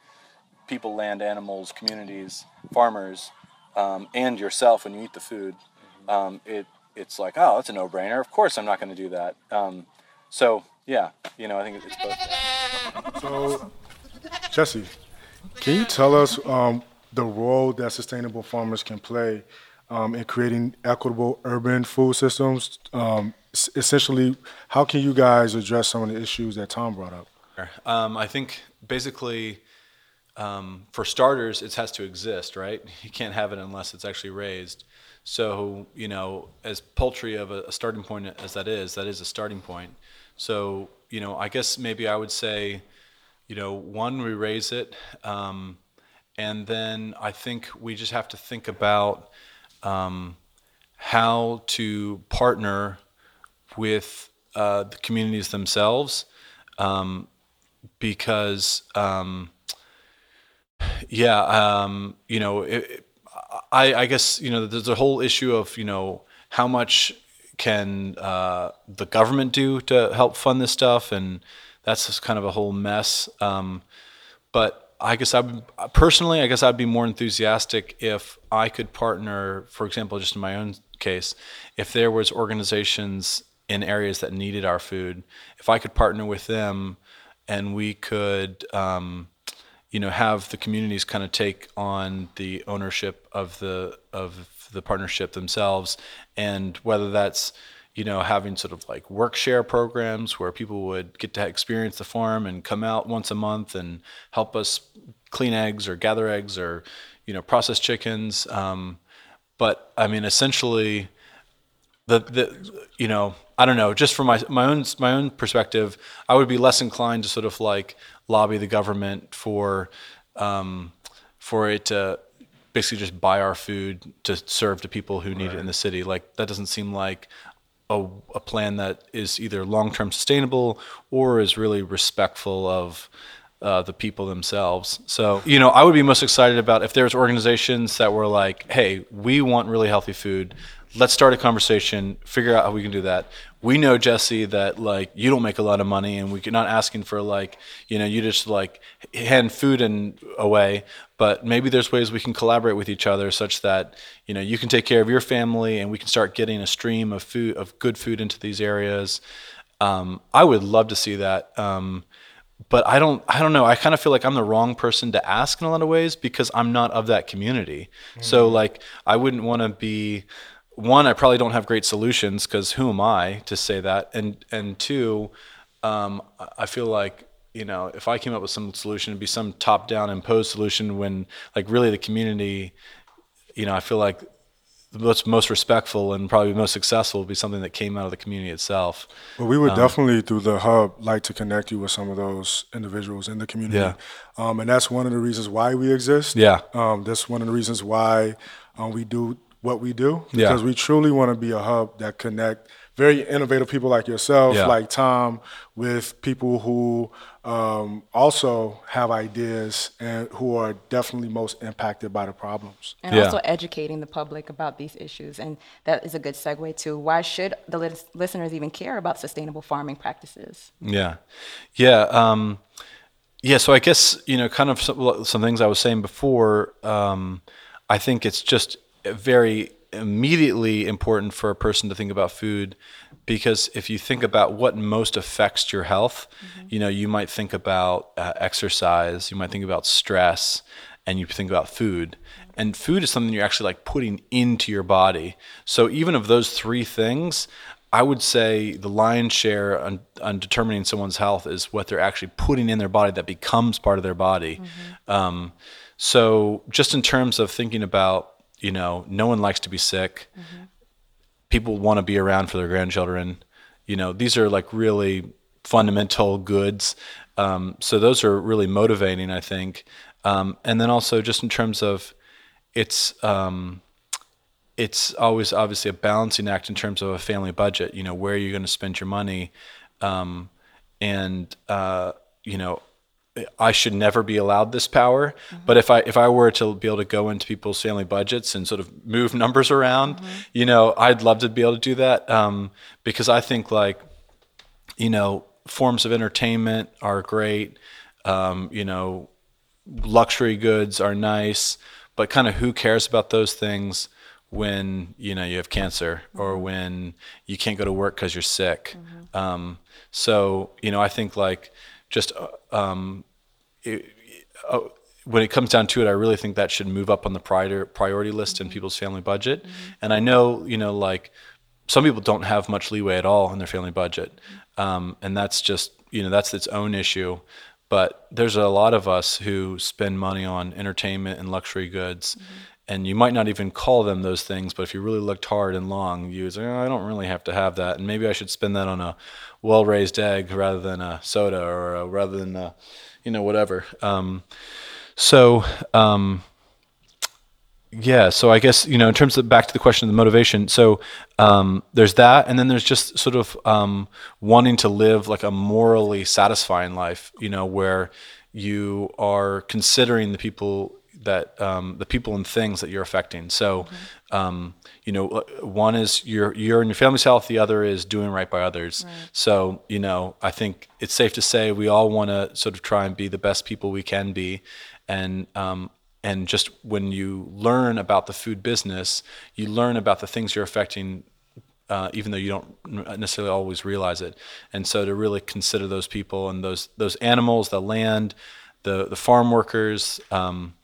[SPEAKER 3] people, land, animals, communities, farmers, um, and yourself when you eat the food, um, it
[SPEAKER 8] it's like, oh, that's a no-brainer. Of course, I'm not going to do that. Um, so yeah, you know, I think it's both.
[SPEAKER 1] So, Jesse, can you tell us um, the role that sustainable farmers can play um, in creating equitable urban food systems? Um, essentially, how can you guys address some of the issues that Tom brought up?
[SPEAKER 3] Um, I think basically, um, for starters, it has to exist, right? *laughs* You can't have it unless it's actually raised. So, you know, as paltry of a, a starting point as that is, that is a starting point. So, you know, I guess maybe I would say, you know, one, we raise it. Um, and then I think we just have to think about um, how to partner with uh, the communities themselves. Um, because um, yeah, um, you know, it, I, I guess you know there's a whole issue of you know how much can uh, the government do to help fund this stuff, and that's kind of a whole mess. Um, but I guess I personally, I guess I'd be more enthusiastic if I could partner, for example, just in my own case, if there was organizations in areas that needed our food, if I could partner with them, and we could, um, you know, have the communities kind of take on the ownership of the of the partnership themselves, and whether that's you know, having sort of like work share programs where people would get to experience the farm and come out once a month and help us clean eggs or gather eggs or, you know, process chickens. Um, but I mean, essentially, the the you know, I don't know, just from my my own my own perspective, I would be less inclined to sort of like lobby the government for um, for it to basically just buy our food to serve to people who need it in the city. Like that doesn't seem like a, a plan that is either long-term sustainable or is really respectful of uh, the people themselves. So, you know, I would be most excited about if there's organizations that were like, hey, we want really healthy food. Let's start a conversation, figure out how we can do that. We know, Jesse, that like you don't make a lot of money and we're not asking for like, you know, you just like hand food and away, but maybe there's ways we can collaborate with each other such that, you know, you can take care of your family and we can start getting a stream of food, of good food into these areas. Um, I would love to see that. Um, but I don't I don't know. I kind of feel like I'm the wrong person to ask in a lot of ways because I'm not of that community. So like I wouldn't want to be one I probably don't have great solutions cuz who am I to say that? And and two um, I- feel like you know if I came up with some solution it'd be some top down imposed solution when like really the community you know I feel like what's most respectful and probably most successful would be something that came out of the community itself.
[SPEAKER 1] Well, we would definitely, through the hub, like to connect you with some of those individuals in the community.
[SPEAKER 3] Yeah.
[SPEAKER 1] Um, and that's one of the reasons why we exist.
[SPEAKER 3] Yeah.
[SPEAKER 1] Um, that's one of the reasons why um, we do what we do.
[SPEAKER 3] Yeah.
[SPEAKER 1] Because we truly want to be a hub that connect very innovative people like yourself,
[SPEAKER 3] Yeah.
[SPEAKER 1] like Tom, with people who um, also have ideas and who are definitely most impacted by the problems.
[SPEAKER 2] and
[SPEAKER 3] Yeah.
[SPEAKER 2] also educating the public about these issues. And that is a good segue to why should the lis- listeners even care about sustainable farming practices?
[SPEAKER 3] Yeah, yeah, um, yeah. So I guess you know, kind of some, some things I was saying before. Um, I think it's just very immediately important for a person to think about food because if you think about what most affects your health, you know, you might think about uh, exercise, you might think about stress, and you think about food. And food is something you're actually like putting into your body. So even of those three things, I would say the lion's share on, on determining someone's health is what they're actually putting in their body that becomes part of their body. Um, so just in terms of thinking about, you know, no one likes to be sick. People want to be around for their grandchildren. You know, these are like really fundamental goods. Um, so those are really motivating, I think. Um, and then also just in terms of it's um, it's always obviously a balancing act in terms of a family budget. You know, where are you going to spend your money? Um, and uh, you know, I should never be allowed this power. But if I if I were to be able to go into people's family budgets and sort of move numbers around, you know, I'd love to be able to do that um, because I think like you know forms of entertainment are great. Um, you know, luxury goods are nice, but kind of who cares about those things
[SPEAKER 9] when you know you have cancer or when you can't go to work because you're sick. Um, so you know, I think like just uh, um, it, uh, when it comes down to it, I really think that should move up on the prior, priority list in people's family budget. And I know, you know, like some people don't have much leeway at all in their family budget, um, and that's just, you know, that's its own issue. But there's a lot of us who spend money on entertainment and luxury goods, and you might not even call them those things. But if you really looked hard and long, you would say, oh, I don't really have to have that, and maybe I should spend that on a well-raised egg rather than a soda or a, rather than a, you know, whatever. Um, so, um, yeah, so I guess you know, in terms of back to the question of the motivation. So um, there's that, and then there's just sort of um, wanting to live like a morally satisfying life. You know, where you are considering the people that um, the people and things that you're affecting. So, um, you know, uh, one is your your and your family's health. The other is doing right by others. So, you know, I think it's safe to say we all want to sort of try and be the best people we can be, and um, and just when you learn about the food business, you learn about the things you're affecting uh, even though you don't necessarily always realize it. And so to really consider those people and those those animals, the land, the the farm workers, um,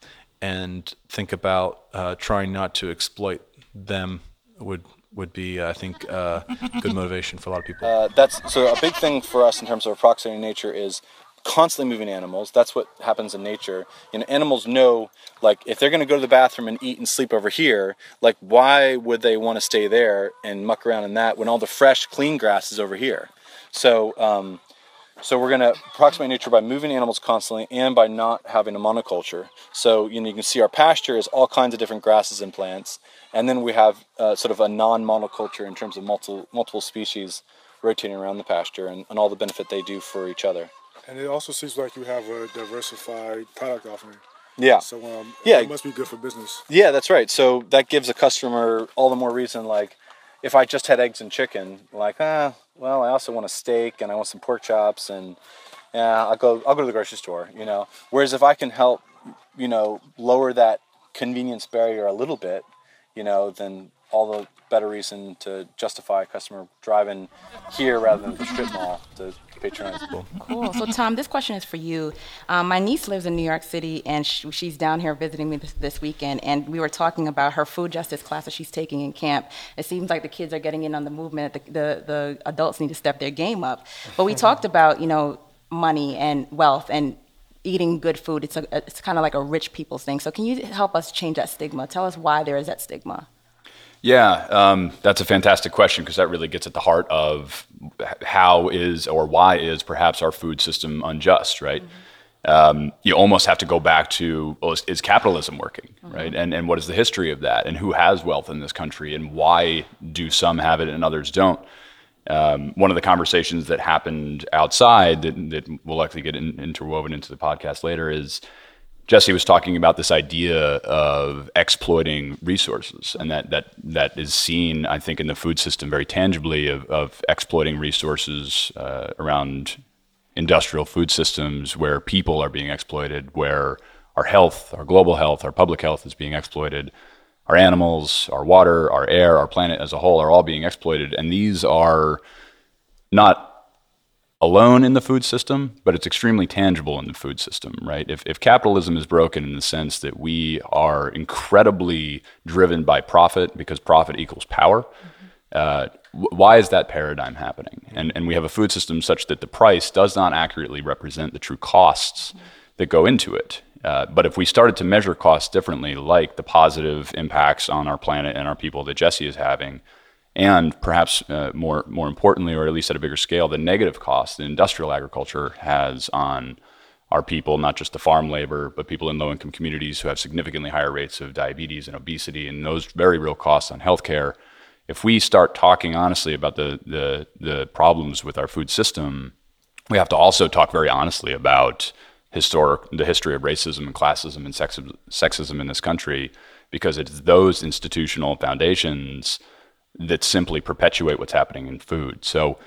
[SPEAKER 9] and think about uh, trying not to exploit them would would be, I think, uh, good motivation for a lot of people.
[SPEAKER 3] Uh, that's so a big thing for us in terms of approximating nature is constantly moving animals. That's what happens in nature. You know, animals know like if they're going to go to the bathroom and eat and sleep over here, like why would they want to stay there and muck around in that when all the fresh, clean grass is over here? So, um, so we're going to approximate nature by moving animals constantly and by not having a monoculture. So you know you can see our pasture is all kinds of different grasses and plants, and then we have uh, sort of a non-monoculture in terms of multiple multiple species rotating around the pasture and, and all the benefit they do for each other.
[SPEAKER 1] And it also seems like you have a diversified product offering.
[SPEAKER 3] Yeah.
[SPEAKER 1] So um,
[SPEAKER 3] Yeah.
[SPEAKER 1] it must be good for business.
[SPEAKER 3] Yeah, that's right. So that gives a customer all the more reason. Like, if I just had eggs and chicken, like, ah, well, I also want a steak and I want some pork chops, and yeah, I'll go. I'll go to the grocery store. You know. Whereas if I can help, you know, lower that convenience barrier a little bit, you know, then all the better reason to justify a customer driving here rather than the strip mall to patronize.
[SPEAKER 2] Cool. So, Tom, this question is for you. Um, my niece lives in New York City, and sh- she's down here visiting me this, this weekend. And we were talking about her food justice class that she's taking in camp. It seems like the kids are getting in on the movement. The, the, the adults need to step their game up. But we talked about, you know, money and wealth and eating good food. It's a, it's kind of like a rich people's thing. So, can you help us change that stigma? Tell us why there is that stigma.
[SPEAKER 4] Yeah, um, that's a fantastic question because that really gets at the heart of how is or why is perhaps our food system unjust, right? Um, you almost have to go back to well, is, is capitalism working, right? And and what is the history of that, and who has wealth in this country, and why do some have it and others don't? Um, one of the conversations that happened outside that, that will likely get in, interwoven into the podcast later is Jesse was talking about this idea of exploiting resources, and that that that is seen, I think, in the food system very tangibly of, of exploiting resources uh, around industrial food systems where people are being exploited, where our health, our global health, our public health is being exploited, our animals, our water, our air, our planet as a whole are all being exploited, and these are not alone in the food system, but it's extremely tangible in the food system, right? If, if capitalism is broken in the sense that we are incredibly driven by profit because profit equals power, uh, why is that paradigm happening? And, and we have a food system such that the price does not accurately represent the true costs that go into it. Uh, but if we started to measure costs differently, like the positive impacts on our planet and our people that Jesse is having, and perhaps uh, more more importantly, or at least at a bigger scale, the negative costs that industrial agriculture has on our people, not just the farm labor, but people in low income communities who have significantly higher rates of diabetes and obesity, and those very real costs on healthcare. If we start talking honestly about the the, the problems with our food system, we have to also talk very honestly about historic the history of racism and classism and sexism in this country, because it's those institutional foundations that simply perpetuate what's happening in food. So,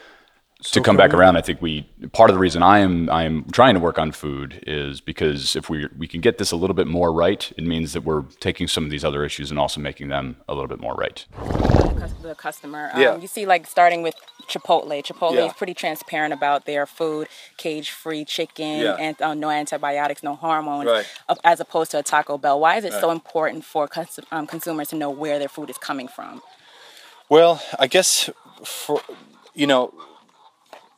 [SPEAKER 4] to come back around, I think we part of the reason I am I am trying to work on food is because if we we can get this a little bit more right, it means that we're taking some of these other issues and also making them a little bit more right.
[SPEAKER 2] the customer. Um,
[SPEAKER 3] Yeah.
[SPEAKER 2] You see, like starting with Chipotle. Chipotle
[SPEAKER 3] Yeah.
[SPEAKER 2] is pretty transparent about their food, cage-free chicken,
[SPEAKER 3] Yeah.
[SPEAKER 2] and uh, no antibiotics, no hormones,
[SPEAKER 3] Right.
[SPEAKER 2] as opposed to a Taco Bell. Why is it so important for cus- um, consumers to know where their food is coming from?
[SPEAKER 3] Well, I guess for you know,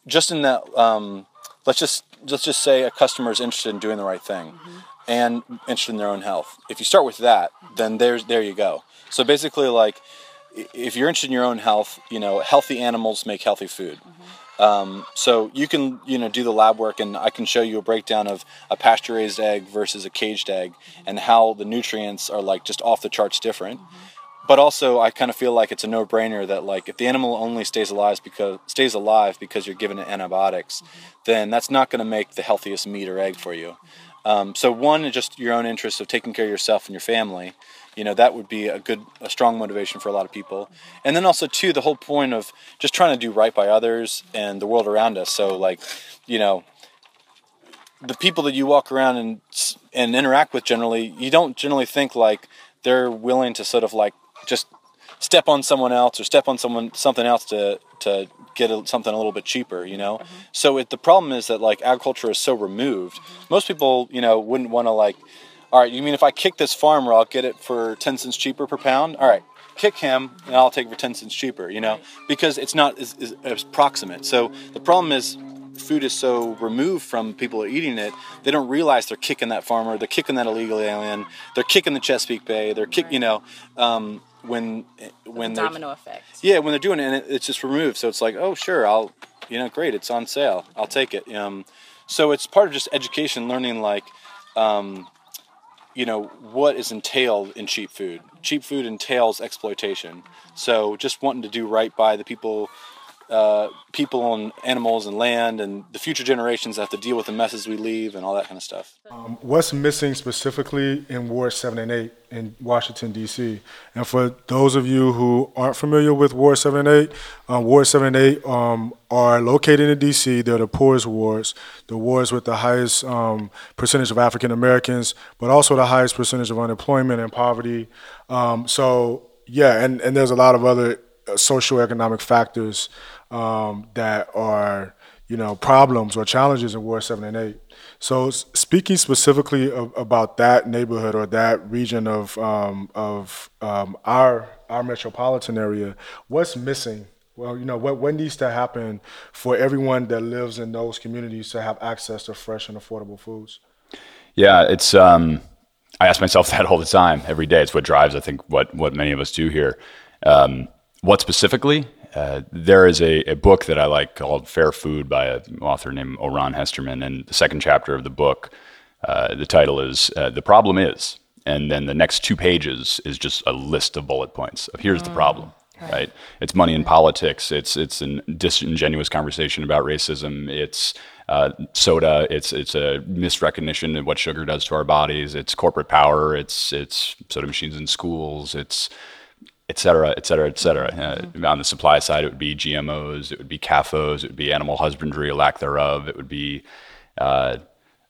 [SPEAKER 3] just in that, um, let's just let's just say a customer is interested in doing the right thing and interested in their own health. If you start with that, then there's there you go. So basically, like if you're interested in your own health, you know, healthy animals make healthy food. Um, so you can you know do the lab work, and I can show you a breakdown of a pasture raised egg versus a caged egg, and how the nutrients are like just off the charts different but also I kind of feel like it's a no-brainer that like if the animal only stays alive because stays alive because you're giving it antibiotics, mm-hmm. then that's not going to make the healthiest meat or egg for you. Mm-hmm. Um, so one is just your own interest of taking care of yourself and your family. You know that would be a good, a strong motivation for a lot of people. Mm-hmm. And then also two, the whole point of just trying to do right by others and the world around us. So like, you know, the people that you walk around and and interact with generally, you don't generally think like they're willing to sort of like just step on someone else or step on someone something else to to get a, something a little bit cheaper, you know. So it, the problem is that like agriculture is so removed. Most people, you know, wouldn't want to like. All right, you mean if I kick this farmer, I'll get it for ten cents cheaper per pound? All right, kick him, and I'll take it for ten cents cheaper. You know, because it's not as, as, as proximate. So the problem is food is so removed from people eating it, they don't realize they're kicking that farmer, they're kicking that illegal alien, they're kicking the Chesapeake Bay, they're kick, you know, um, when when they're
[SPEAKER 2] Domino effect.
[SPEAKER 3] yeah, when they're doing it, and it, it's just removed. So it's like, oh, sure, I'll, you know, great, it's on sale. I'll take it. Um, so it's part of just education, learning like, um, you know, what is entailed in cheap food. Cheap food entails exploitation. So just wanting to do right by the people, uh, people and animals and land, and the future generations have to deal with the messes we leave and all that kind of stuff.
[SPEAKER 1] What's missing specifically in Ward 7 and 8 in Washington, D.C.? And for those of you who aren't familiar with Ward 7 and 8, um, Ward 7 and 8 um, are located in D.C. They're the poorest wards, the wards with the highest um, percentage of African Americans, but also the highest percentage of unemployment and poverty. Um, so, yeah, and, and there's a lot of other socioeconomic factors um, that are you know problems or challenges in Ward Seven and Eight. So speaking specifically of, about that neighborhood or that region of um, of um, our our metropolitan area, what's missing? Well, you know what what needs to happen for everyone that lives in those communities to have access to fresh and affordable foods.
[SPEAKER 4] Yeah, it's. Um, I ask myself *laughs* that all the time, every day. It's what drives, I think, what what many of us do here. Um, what specifically? Uh, there is a, a book that I like called Fair Food by an author named Oran Hesterman, and the second chapter of the book, uh, the title is uh, "The Problem Is," and then the next two pages is just a list of bullet points of here's the problem. Right? It's money in politics. It's it's a disingenuous conversation about racism. It's uh, soda. It's it's a misrecognition of what sugar does to our bodies. It's corporate power. It's it's soda machines in schools. It's et cetera, et cetera, et cetera. Uh, on the supply side, it would be GMOs, it would be CAFOs, it would be animal husbandry or lack thereof, it would be uh,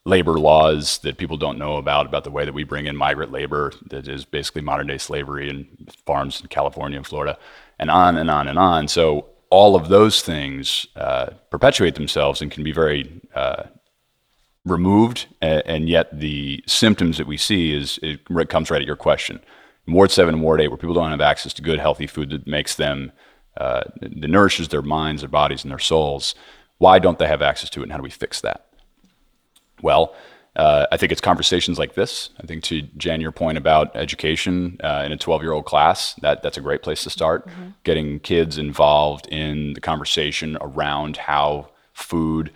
[SPEAKER 4] labor laws that people don't know about, about the way that we bring in migrant labor that is basically modern day slavery in farms in California and Florida, and on and on and on. So all of those things uh, perpetuate themselves and can be very uh, removed, and, and yet the symptoms that we see is it comes right at your question. Ward seven and Ward eight, where people don't have access to good, healthy food that makes them uh, that nourishes their minds, their bodies, and their souls. Why don't they have access to it, and how do we fix that? Well, uh, I think it's conversations like this. I think to Jan, your point about education uh, in a 12-year-old class, that that's a great place to start. Getting kids involved in the conversation around how food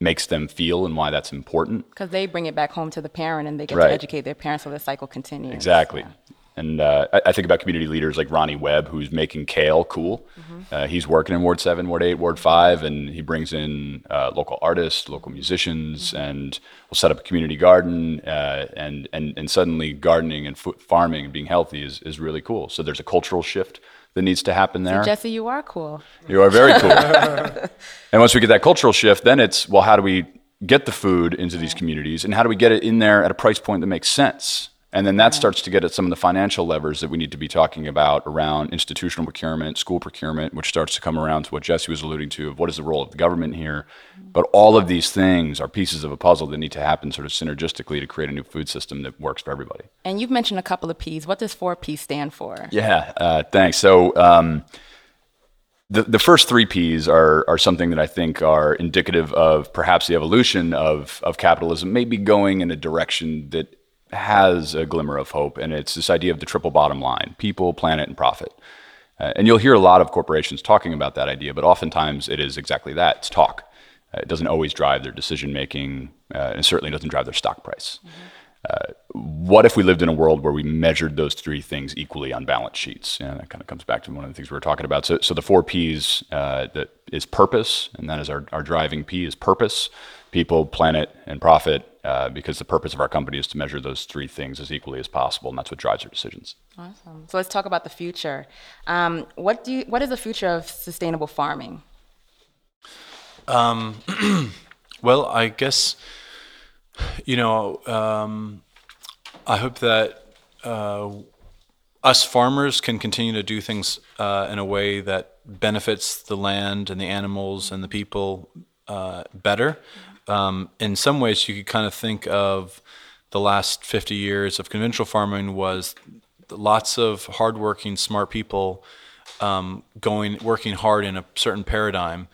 [SPEAKER 4] makes them feel and why that's important.
[SPEAKER 2] Because they bring it back home to the parent and they get
[SPEAKER 4] Right.
[SPEAKER 2] to educate their parents so the cycle continues.
[SPEAKER 4] Exactly.
[SPEAKER 2] Yeah.
[SPEAKER 4] And uh, I, I think about community leaders like Ronnie Webb, who's making kale cool. Uh, he's working in Ward 7, Ward 8, Ward 5, and he brings in uh, local artists, local musicians, and we'll set up a community garden. Uh, and, and, and suddenly, gardening and farming and being healthy is, is really cool. So there's a cultural shift that needs to happen there.
[SPEAKER 2] Jesse, you are cool.
[SPEAKER 4] You are very cool. *laughs* and once we get that cultural shift, then it's well, how do we get the food into these communities, and how do we get it in there at a price point that makes sense? And then that starts to get at some of the financial levers that we need to be talking about around institutional procurement, school procurement, which starts to come around to what Jesse was alluding to of what is the role of the government here. But all of these things are pieces of a puzzle that need to happen sort of synergistically to create a new food system that works for everybody.
[SPEAKER 2] And you've mentioned a couple of P's. What does 4P stand for?
[SPEAKER 4] Yeah, uh, thanks. So um, the, the first three P's are, are something that I think are indicative of perhaps the evolution of, of capitalism, maybe going in a direction that has a glimmer of hope, and it's this idea of the triple bottom line people, planet, and profit. Uh, and you'll hear a lot of corporations talking about that idea, but oftentimes it is exactly that it's talk. Uh, it doesn't always drive their decision making, uh, and certainly doesn't drive their stock price. Uh, what if we lived in a world where we measured those three things equally on balance sheets? And that kind of comes back to one of the things we were talking about. So, so the four P's uh, that is purpose, and that is our, our driving P is purpose, people, planet, and profit uh, because the purpose of our company is to measure those three things as equally as possible, and that's what drives our decisions.
[SPEAKER 2] Awesome. So let's talk about the future. Um, what do you, what is the future of sustainable farming?
[SPEAKER 3] Um, *clears throat* well, I guess you know um, I hope that uh, us farmers can continue to do things uh, in a way that benefits the land and the animals and the people uh, better um, in some ways you could kind of think of the last 50 years of conventional farming was lots of hardworking, smart people um, going working hard in a certain paradigm.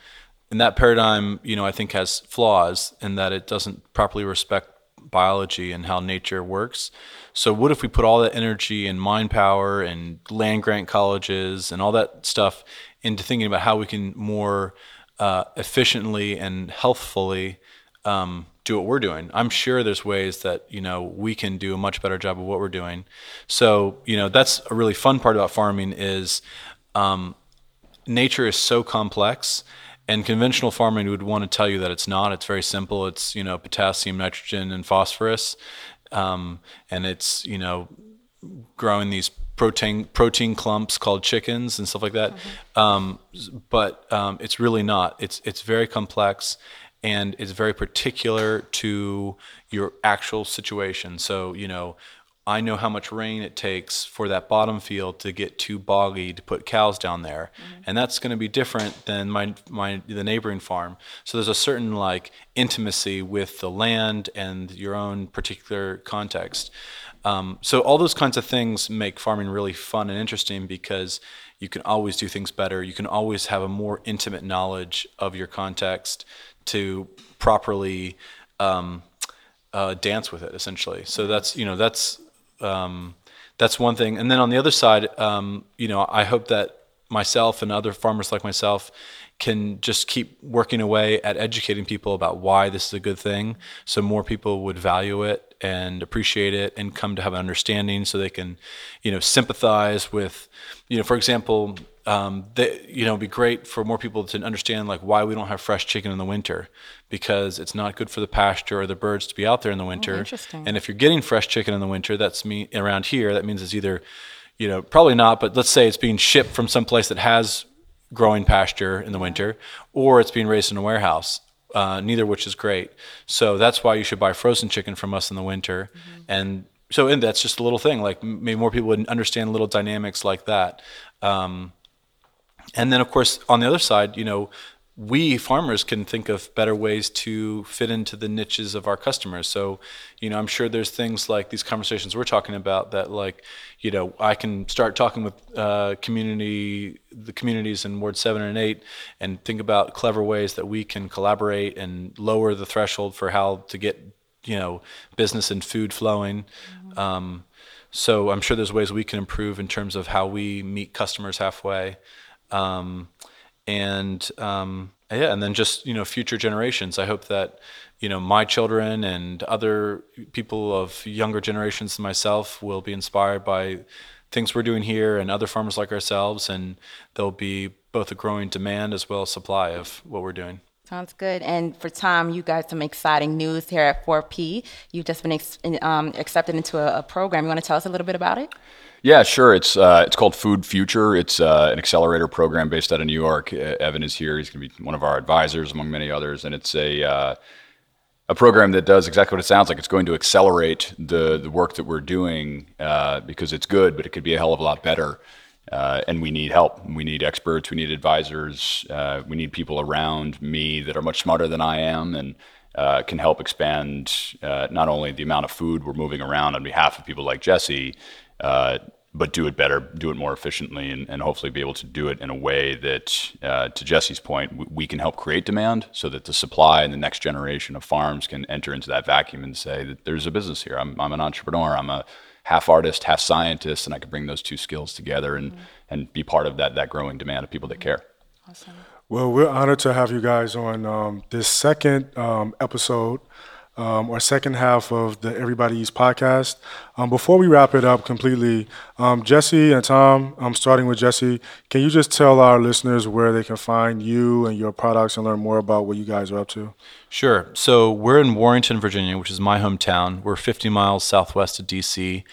[SPEAKER 3] And that paradigm, you know, I think has flaws in that it doesn't properly respect biology and how nature works. So what if we put all that energy and mind power and land grant colleges and all that stuff into thinking about how we can more uh, efficiently and healthfully um, do what we're doing. I'm sure there's ways that you know we can do a much better job of what we're doing. So you know that's a really fun part about farming is um, nature is so complex. And conventional farming would want to tell you that it's not. It's very simple. It's you know potassium, nitrogen, and phosphorus, um, and it's you know growing these protein protein clumps called chickens and stuff like that. Mm-hmm. Um, but um, it's really not. It's it's very complex, and it's very particular to your actual situation. So, you know, I know how much rain it takes for that bottom field to get too boggy to put cows down there, mm-hmm. and that's going to be different than my my the neighboring farm. So there's a certain like intimacy with the land and your own particular context. Um, so all those kinds of things make farming really fun and interesting because you can always do things better. You can always have a more intimate knowledge of your context to properly um, uh, dance with it, essentially. So that's you know that's um, that's one thing. And then on the other side, um, you know, I hope that myself and other farmers like myself can just keep working away at educating people about why this is a good thing, so more people would value it and appreciate it and come to have an understanding, so they can, you know, sympathize with, you know, for example, um, that you know, it'd be great for more people to understand like why we don't have fresh chicken in the winter because it's not good for the pasture or the birds to be out there in the oh, winter.
[SPEAKER 2] Oh, interesting.
[SPEAKER 3] And if you're getting fresh chicken in the winter, that's me around here. That means it's either, you know, probably not, but let's say it's being shipped from some place that has growing pasture in the winter, or it's being raised in a warehouse. Uh, neither which is great. So that's why you should buy frozen chicken from us in the winter. Mm-hmm. And so, and that's just a little thing. Like maybe more people would understand little dynamics like that. Um, and then, of course, on the other side, you know, we farmers can think of better ways to fit into the niches of our customers. So, you know, I'm sure there's things like these conversations we're talking about that, like, you know, I can start talking with uh, community, the communities in Ward Seven and Eight, and think about clever ways that we can collaborate and lower the threshold for how to get, you know, business and food flowing. Mm-hmm. Um, so I'm sure there's ways we can improve in terms of how we meet customers halfway. Um, and um, yeah, and then just you know future generations. I hope that you know my children and other people of younger generations than myself will be inspired by things we're doing here and other farmers like ourselves, and there'll be both a growing demand as well as supply of what we're doing.
[SPEAKER 2] Sounds good. And for Tom, you got some exciting news here at 4P. You've just been ex- um, accepted into a, a, program. You want to tell us a little bit about it?
[SPEAKER 4] Yeah, sure. It's uh, it's called Food Future. It's uh, an accelerator program based out of New York. Evan is here. He's going to be one of our advisors, among many others. And it's a uh, a program that does exactly what it sounds like. It's going to accelerate the the work that we're doing uh, because it's good, but it could be a hell of a lot better. Uh, and we need help. We need experts. We need advisors. Uh, we need people around me that are much smarter than I am and uh, can help expand uh, not only the amount of food we're moving around on behalf of people like Jesse, uh, but do it better, do it more efficiently, and, and, hopefully be able to do it in a way that, uh, to Jesse's point, we, we, can help create demand so that the supply and the next generation of farms can enter into that vacuum and say that there's a business here. I'm, I'm an entrepreneur. I'm a half artist, half scientist, and I can bring those two skills together and, mm-hmm. and be part of that, that growing demand of people that care.
[SPEAKER 1] Awesome. Well, we're honored to have you guys on um, this second um, episode um, second half of the Everybody's podcast. Um, before we wrap it up completely, um, Jesse and Tom, I'm starting with Jesse. Can you just tell our listeners where they can find you and your products and learn more about what you guys are up to?
[SPEAKER 3] Sure. So we're in Warrenton, Virginia, which is my hometown. We're 50 miles southwest of DC.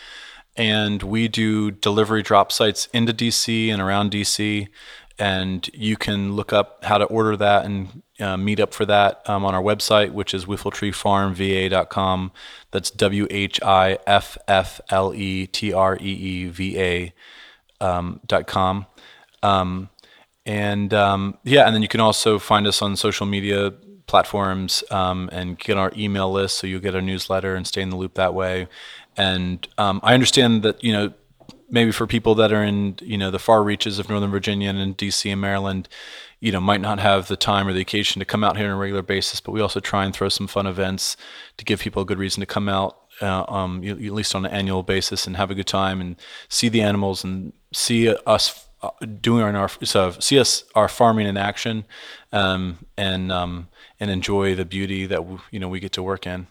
[SPEAKER 3] And we do delivery drop sites into DC and around DC and you can look up how to order that and uh, meet up for that um, on our website, which is whiffletreefarmva.com. That's W H I F F L E T R E E V A um, dot com. Um, and um, yeah, and then you can also find us on social media platforms um, and get our email list so you'll get our newsletter and stay in the loop that way. And um, I understand that, you know, maybe for people that are in you know the far reaches of Northern Virginia and DC and Maryland, you know might not have the time or the occasion to come out here on a regular basis. But we also try and throw some fun events to give people a good reason to come out, uh, um, at least on an annual basis, and have a good time and see the animals and see us uh, doing our so see us our farming in action, um, and um, and enjoy the beauty that you know we get to work in.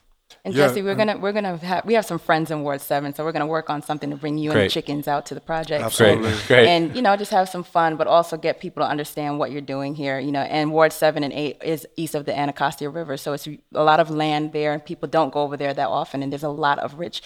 [SPEAKER 2] And yeah, Jesse, we're gonna we're gonna have we have some friends in Ward Seven, so we're gonna work on something to bring you Great. and the chickens out to the project.
[SPEAKER 1] Absolutely,
[SPEAKER 3] Great. Great.
[SPEAKER 2] And you know, just have some fun, but also get people to understand what you're doing here. You know, and Ward Seven and Eight is east of the Anacostia River, so it's a lot of land there, and people don't go over there that often. And there's a lot of rich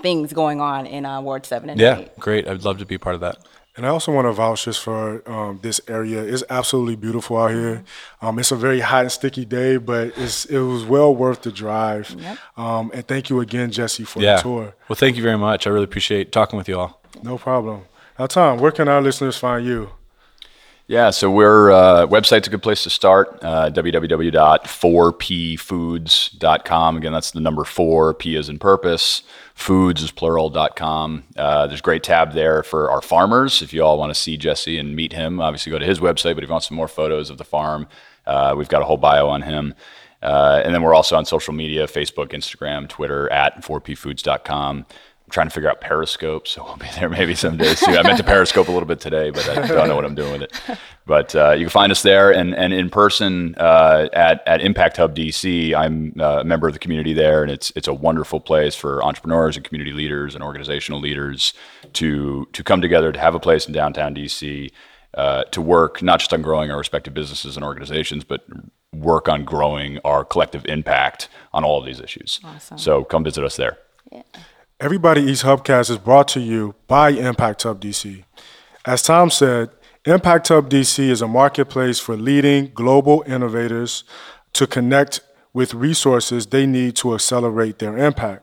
[SPEAKER 2] things going on in uh, Ward Seven and
[SPEAKER 3] yeah,
[SPEAKER 2] Eight.
[SPEAKER 3] Yeah, great. I'd love to be part of that.
[SPEAKER 1] And I also want to vouch just for um, this area. It's absolutely beautiful out here. Um, it's a very hot and sticky day, but it was well worth the drive. Yep. Um, and thank you again, Jesse, for
[SPEAKER 3] yeah.
[SPEAKER 1] the tour.
[SPEAKER 3] Well, thank you very much. I really appreciate talking with you all.
[SPEAKER 1] No problem. Now, Tom, where can our listeners find you?
[SPEAKER 4] Yeah, so we're uh, website's a good place to start. Uh, www.4pfoods.com. Again, that's the number four. P is in purpose. Foods is plural.com. Uh, there's a great tab there for our farmers. If you all want to see Jesse and meet him, obviously go to his website. But if you want some more photos of the farm, uh, we've got a whole bio on him. Uh, and then we're also on social media: Facebook, Instagram, Twitter at 4pfoods.com trying to figure out Periscope, so we'll be there maybe some days too. I meant to Periscope a little bit today, but I don't know what I'm doing with it. But uh, you can find us there and, and in person uh, at, at Impact Hub DC. I'm uh, a member of the community there, and it's it's a wonderful place for entrepreneurs and community leaders and organizational leaders to to come together to have a place in downtown DC. Uh, to work not just on growing our respective businesses and organizations, but work on growing our collective impact on all of these issues. Awesome. So come visit us there. Yeah.
[SPEAKER 1] Everybody Eats Hubcast is brought to you by Impact Hub DC. As Tom said, Impact Hub DC is a marketplace for leading global innovators to connect with resources they need to accelerate their impact.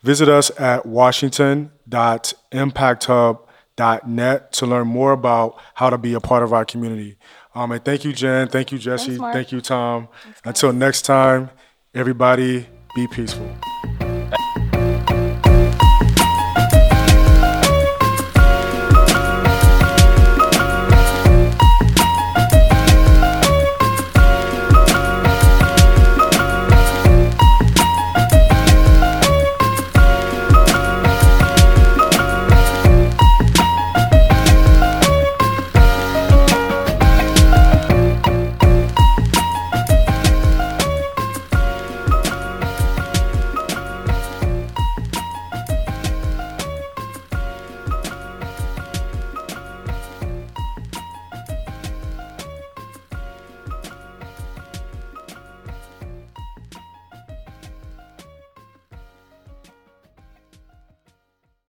[SPEAKER 1] Visit us at washington.impacthub.net to learn more about how to be a part of our community. Um, and thank you, Jen. Thank you, Jesse.
[SPEAKER 2] Thanks,
[SPEAKER 1] thank you, Tom. Thanks, Until next time, everybody, be peaceful.